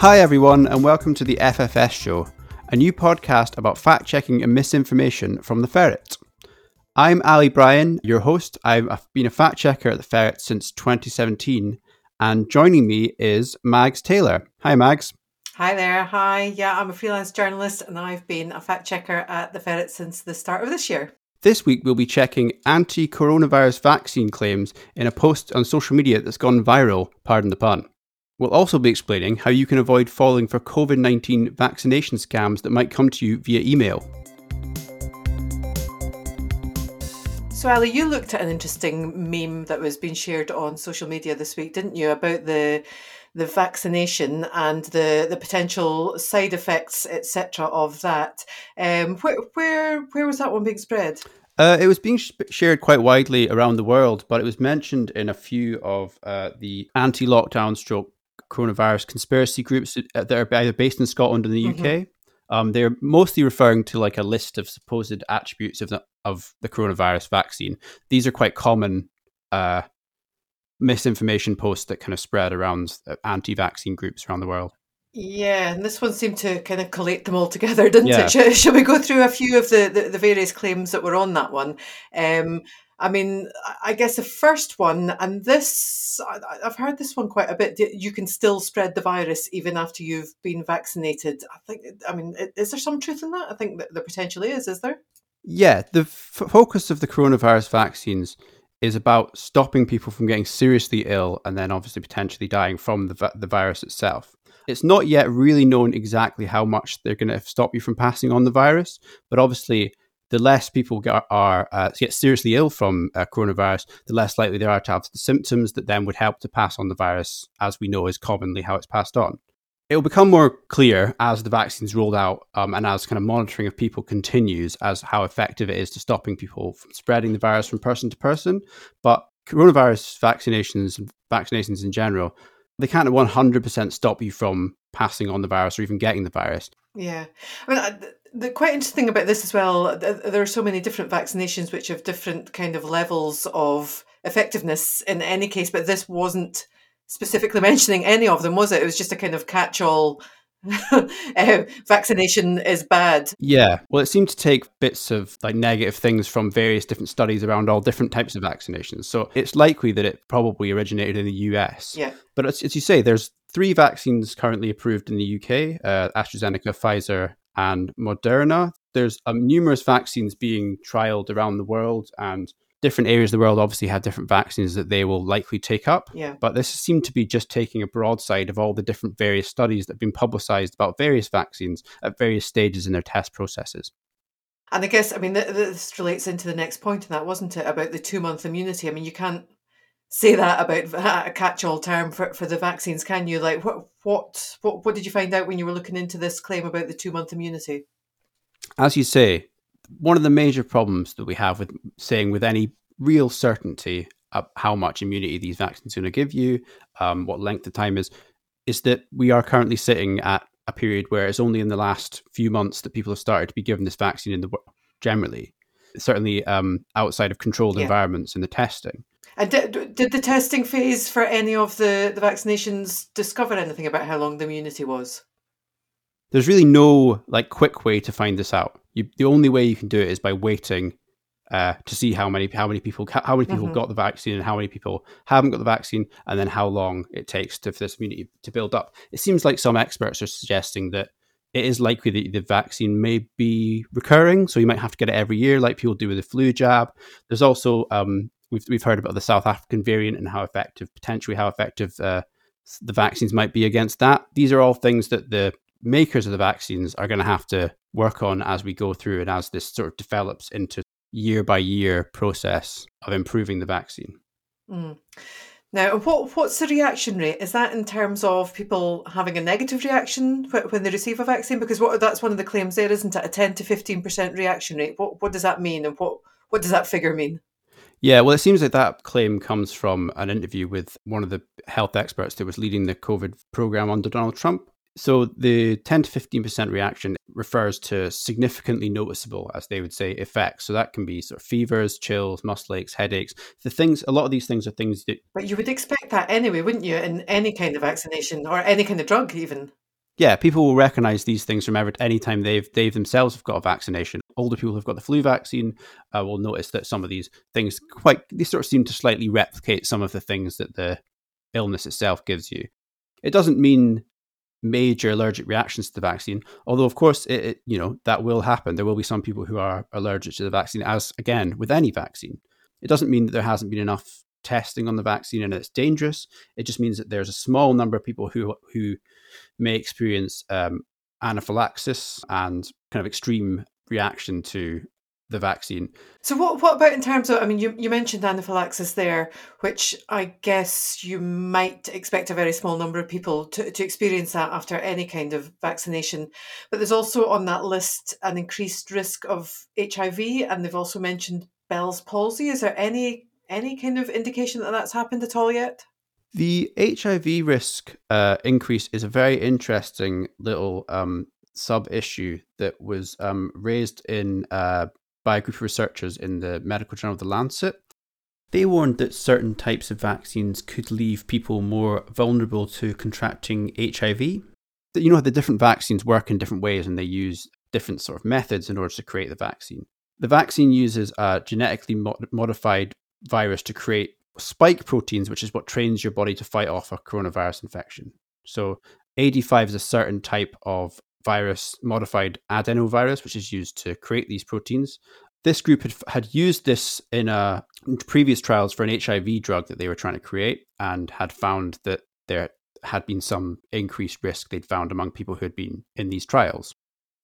Hi, everyone, and welcome to the FFS Show, a new podcast about fact checking and misinformation from the Ferret. I'm Ali Brian, your host. I've been a fact checker at the Ferret since 2017, and joining me is Mags Taylor. Hi, Mags. Hi there. Hi. Yeah, I'm a freelance journalist, and I've been a fact checker at the Ferret since the start of this year. This week, we'll be checking anti coronavirus vaccine claims in a post on social media that's gone viral, pardon the pun. We'll also be explaining how you can avoid falling for COVID 19 vaccination scams that might come to you via email. So, Ali, you looked at an interesting meme that was being shared on social media this week, didn't you, about the the vaccination and the, the potential side effects, etc., of that. Um, where, where where was that one being spread? Uh, it was being sh- shared quite widely around the world, but it was mentioned in a few of uh, the anti-lockdown stroke coronavirus conspiracy groups that are either based in Scotland or in the UK. Mm-hmm. Um, they're mostly referring to like a list of supposed attributes of the of the coronavirus vaccine. These are quite common uh, misinformation posts that kind of spread around uh, anti-vaccine groups around the world. Yeah, and this one seemed to kind of collate them all together, didn't yeah. it? Shall, shall, we go through a few of the, the, the various claims that were on that one? Um, I mean, I guess the first one, and this, I've heard this one quite a bit. You can still spread the virus even after you've been vaccinated. I think, I mean, is there some truth in that? I think that there potentially is, is there? Yeah, the f- focus of the coronavirus vaccines is about stopping people from getting seriously ill and then obviously potentially dying from the, the virus itself. It's not yet really known exactly how much they're going to stop you from passing on the virus, but obviously the less people get, are uh, get seriously ill from uh, coronavirus, the less likely they are to have the symptoms that then would help to pass on the virus, as we know is commonly how it's passed on. It will become more clear as the vaccines rolled out um, and as kind of monitoring of people continues as how effective it is to stopping people from spreading the virus from person to person. But coronavirus vaccinations and vaccinations in general, they can't 100% stop you from passing on the virus or even getting the virus. Yeah. I mean, I, the quite interesting about this as well, there are so many different vaccinations which have different kind of levels of effectiveness in any case, but this wasn't specifically mentioning any of them, was it? It was just a kind of catch-all. uh, vaccination is bad. Yeah, well, it seemed to take bits of like negative things from various different studies around all different types of vaccinations. So it's likely that it probably originated in the US. Yeah, but as, as you say, there's three vaccines currently approved in the UK: uh, AstraZeneca, Pfizer, and Moderna. There's um, numerous vaccines being trialed around the world, and different areas of the world obviously have different vaccines that they will likely take up. Yeah. But this seemed to be just taking a broadside of all the different various studies that have been publicized about various vaccines at various stages in their test processes. And I guess, I mean, this relates into the next point in that, wasn't it? About the two month immunity. I mean, you can't say that about a catch-all term for, for the vaccines, can you? Like, what what what what did you find out when you were looking into this claim about the two-month immunity? As you say, one of the major problems that we have with saying with any real certainty how much immunity these vaccines are going to give you, um, what length of time is, is that we are currently sitting at a period where it's only in the last few months that people have started to be given this vaccine in the generally, certainly um, outside of controlled yeah. environments in the testing. And did, did the testing phase for any of the, the vaccinations discover anything about how long the immunity was? There's really no like quick way to find this out. You, the only way you can do it is by waiting uh, to see how many how many people how many people mm-hmm. got the vaccine and how many people haven't got the vaccine, and then how long it takes to, for this immunity to build up. It seems like some experts are suggesting that it is likely that the vaccine may be recurring, so you might have to get it every year, like people do with the flu jab. There's also um, we've we've heard about the South African variant and how effective, potentially how effective uh, the vaccines might be against that. These are all things that the makers of the vaccines are going to have to work on as we go through and as this sort of develops into year by year process of improving the vaccine. Mm. Now, what what's the reaction rate? Is that in terms of people having a negative reaction when they receive a vaccine? Because what that's one of the claims there, isn't it? A ten to fifteen percent reaction rate. What what does that mean, and what what does that figure mean? Yeah, well, it seems like that claim comes from an interview with one of the health experts that was leading the COVID program under Donald Trump. So the 10 to 15% reaction refers to significantly noticeable, as they would say, effects. So that can be sort of fevers, chills, muscle aches, headaches. The things, a lot of these things are things that. But you would expect that anyway, wouldn't you, in any kind of vaccination or any kind of drug, even? Yeah, people will recognize these things from every anytime they've they've themselves have got a vaccination. Older people who've got the flu vaccine uh, will notice that some of these things quite they sort of seem to slightly replicate some of the things that the illness itself gives you. It doesn't mean major allergic reactions to the vaccine. Although, of course, it, it, you know that will happen. There will be some people who are allergic to the vaccine, as again with any vaccine. It doesn't mean that there hasn't been enough testing on the vaccine and it's dangerous. It just means that there's a small number of people who who may experience um, anaphylaxis and kind of extreme reaction to the vaccine. So what what about in terms of I mean you, you mentioned anaphylaxis there, which I guess you might expect a very small number of people to, to experience that after any kind of vaccination. But there's also on that list an increased risk of HIV and they've also mentioned Bell's palsy. Is there any any kind of indication that that's happened at all yet? The HIV risk uh, increase is a very interesting little um, sub issue that was um, raised in uh, by a group of researchers in the medical journal The Lancet. They warned that certain types of vaccines could leave people more vulnerable to contracting HIV. You know, how the different vaccines work in different ways and they use different sort of methods in order to create the vaccine. The vaccine uses a genetically modified virus to create spike proteins, which is what trains your body to fight off a coronavirus infection. So, AD5 is a certain type of virus, modified adenovirus, which is used to create these proteins. This group had, had used this in, uh, in previous trials for an HIV drug that they were trying to create and had found that there had been some increased risk they'd found among people who had been in these trials.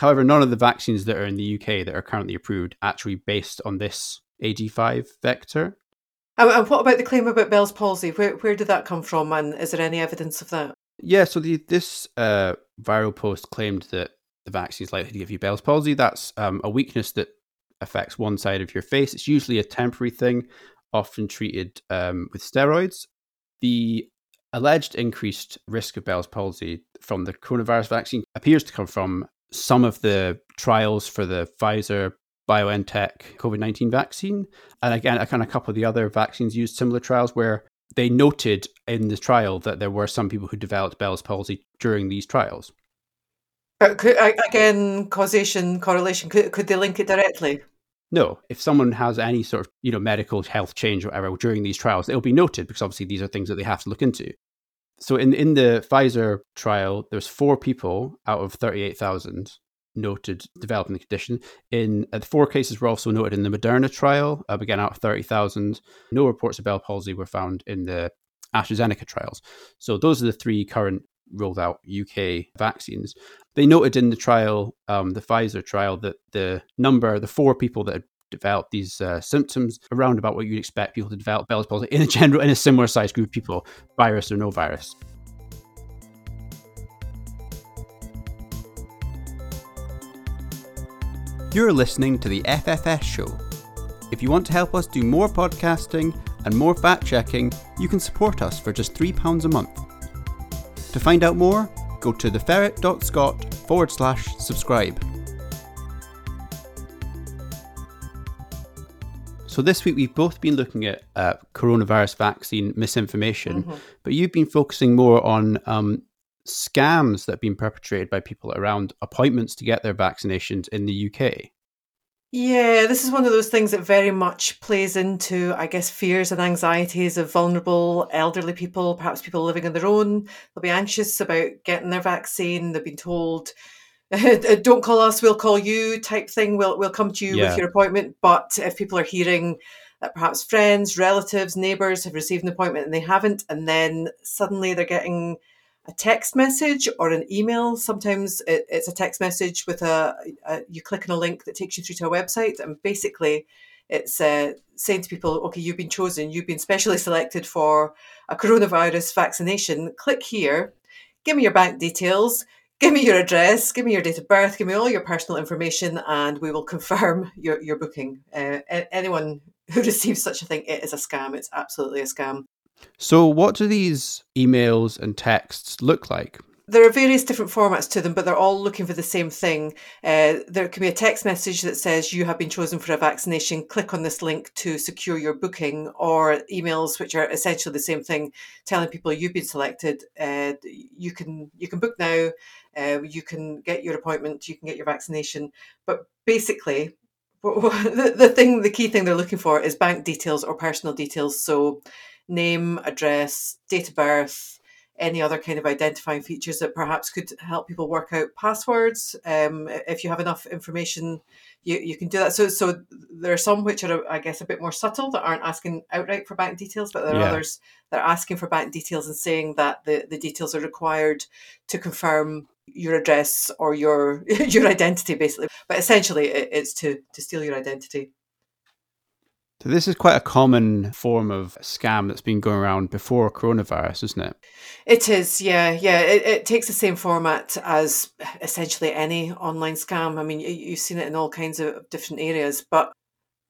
However, none of the vaccines that are in the UK that are currently approved actually based on this AD5 vector. And what about the claim about Bell's palsy? Where where did that come from, and is there any evidence of that? Yeah, so the, this uh, viral post claimed that the vaccine is likely to give you Bell's palsy. That's um, a weakness that affects one side of your face. It's usually a temporary thing, often treated um, with steroids. The alleged increased risk of Bell's palsy from the coronavirus vaccine appears to come from some of the trials for the Pfizer BioNTech COVID 19 vaccine. And again, a kind of couple of the other vaccines used similar trials where they noted in the trial that there were some people who developed Bell's palsy during these trials. Could, again, causation, correlation, could, could they link it directly? No, if someone has any sort of you know medical health change or whatever during these trials, it'll be noted because obviously these are things that they have to look into. So in in the Pfizer trial, there's four people out of thirty eight thousand noted developing the condition. In uh, the four cases were also noted in the Moderna trial, uh, again out of 30,000. No reports of Bell palsy were found in the AstraZeneca trials. So those are the three current rolled out UK vaccines. They noted in the trial, um, the Pfizer trial, that the number, the four people that had developed these uh, symptoms, around about what you'd expect people to develop Bell's palsy in a general, in a similar size group of people, virus or no virus. You're listening to the FFS show. If you want to help us do more podcasting and more fact checking, you can support us for just £3 a month. To find out more, go to theferret.scot forward slash subscribe. So this week we've both been looking at uh, coronavirus vaccine misinformation, mm-hmm. but you've been focusing more on um, scams that have been perpetrated by people around appointments to get their vaccinations in the UK. Yeah, this is one of those things that very much plays into, I guess, fears and anxieties of vulnerable elderly people, perhaps people living on their own. They'll be anxious about getting their vaccine. They've been told, uh, "Don't call us, we'll call you," type thing. We'll we'll come to you yeah. with your appointment. But if people are hearing that perhaps friends, relatives, neighbours have received an appointment and they haven't, and then suddenly they're getting a text message or an email. Sometimes it, it's a text message with a, a, you click on a link that takes you through to a website, and basically it's uh, saying to people, okay, you've been chosen, you've been specially selected for a coronavirus vaccination. Click here, give me your bank details, give me your address, give me your date of birth, give me all your personal information, and we will confirm your, your booking. Uh, anyone who receives such a thing, it is a scam. It's absolutely a scam. So, what do these emails and texts look like? There are various different formats to them, but they're all looking for the same thing. Uh, there can be a text message that says you have been chosen for a vaccination. Click on this link to secure your booking, or emails which are essentially the same thing, telling people you've been selected. Uh, you can you can book now. Uh, you can get your appointment. You can get your vaccination. But basically, the, the thing, the key thing they're looking for is bank details or personal details. So, name, address, date of birth any other kind of identifying features that perhaps could help people work out passwords. Um, if you have enough information, you, you can do that. So so there are some which are, I guess, a bit more subtle that aren't asking outright for bank details, but there are yeah. others that are asking for bank details and saying that the, the details are required to confirm your address or your your identity, basically. But essentially, it's to to steal your identity. So this is quite a common form of scam that's been going around before coronavirus, isn't it? It is, yeah, yeah. It, it takes the same format as essentially any online scam. I mean, you've seen it in all kinds of different areas, but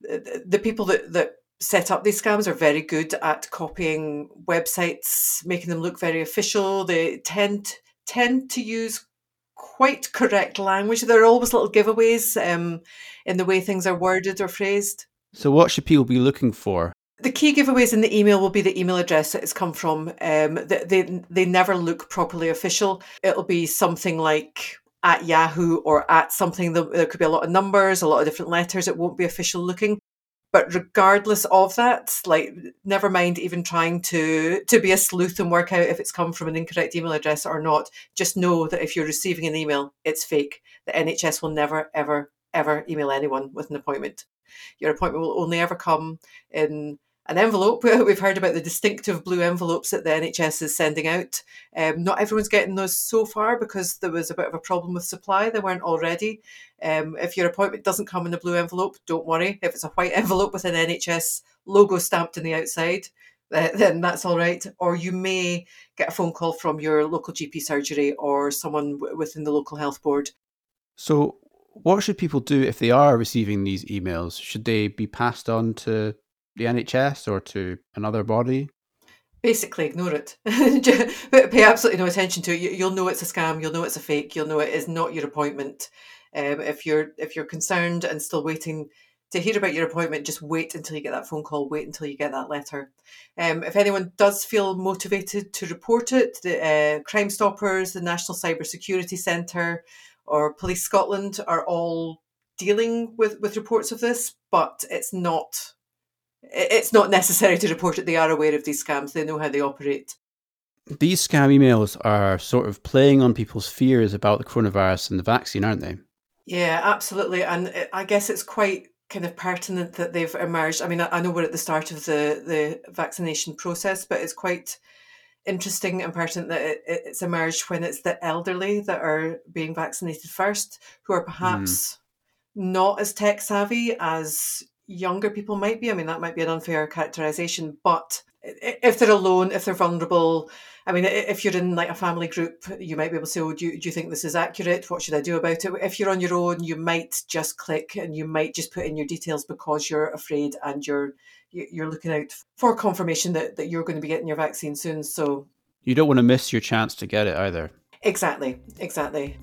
the people that, that set up these scams are very good at copying websites, making them look very official. They tend tend to use quite correct language. There are always little giveaways um, in the way things are worded or phrased. So, what should people be looking for? The key giveaways in the email will be the email address that it's come from. Um, they, they, they never look properly official. It'll be something like at Yahoo or at something. There could be a lot of numbers, a lot of different letters. It won't be official looking. But regardless of that, like never mind even trying to to be a sleuth and work out if it's come from an incorrect email address or not. Just know that if you're receiving an email, it's fake. The NHS will never, ever, ever email anyone with an appointment. Your appointment will only ever come in an envelope. We've heard about the distinctive blue envelopes that the NHS is sending out. Um, not everyone's getting those so far because there was a bit of a problem with supply. They weren't already. Um, if your appointment doesn't come in a blue envelope, don't worry. If it's a white envelope with an NHS logo stamped on the outside, then that's all right. Or you may get a phone call from your local GP surgery or someone within the local health board. So, what should people do if they are receiving these emails? Should they be passed on to the NHS or to another body? Basically, ignore it. Pay absolutely no attention to it. You'll know it's a scam. You'll know it's a fake. You'll know it is not your appointment. Um, if you're if you're concerned and still waiting to hear about your appointment, just wait until you get that phone call. Wait until you get that letter. Um, if anyone does feel motivated to report it, the uh, Crime Stoppers, the National Cyber Security Centre, or Police Scotland are all dealing with, with reports of this, but it's not it's not necessary to report it. They are aware of these scams. They know how they operate. These scam emails are sort of playing on people's fears about the coronavirus and the vaccine, aren't they? Yeah, absolutely. And eh, I guess it's quite kind of pertinent that they've emerged. I mean, I know we're at the start of the, the vaccination process, but it's quite interesting and pertinent that it, it's emerged when it's the elderly that are being vaccinated first, who are perhaps mm. not as tech savvy as younger people might be. I mean, that might be an unfair characterization, but if they're alone, if they're vulnerable, I mean, if you're in like a family group, you might be able to say, "Oh, do you, do you think this is accurate? What should I do about it?" If you're on your own, you might just click and you might just put in your details because you're afraid and you're you're looking out for confirmation that, that you're going to be getting your vaccine soon. So you don't want to miss your chance to get it either. Exactly, exactly.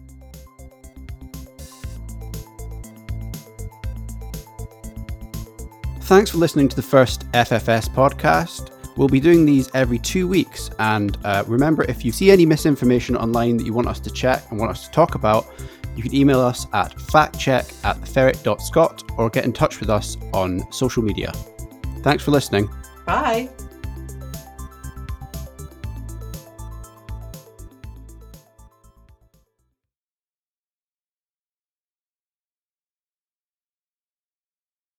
Thanks for listening to the first FFS podcast. We'll be doing these every two weeks. And uh, remember, if you see any misinformation online that you want us to check and want us to talk about, you can email us at factcheck at theferret.scot or get in touch with us on social media. Thanks for listening. Bye.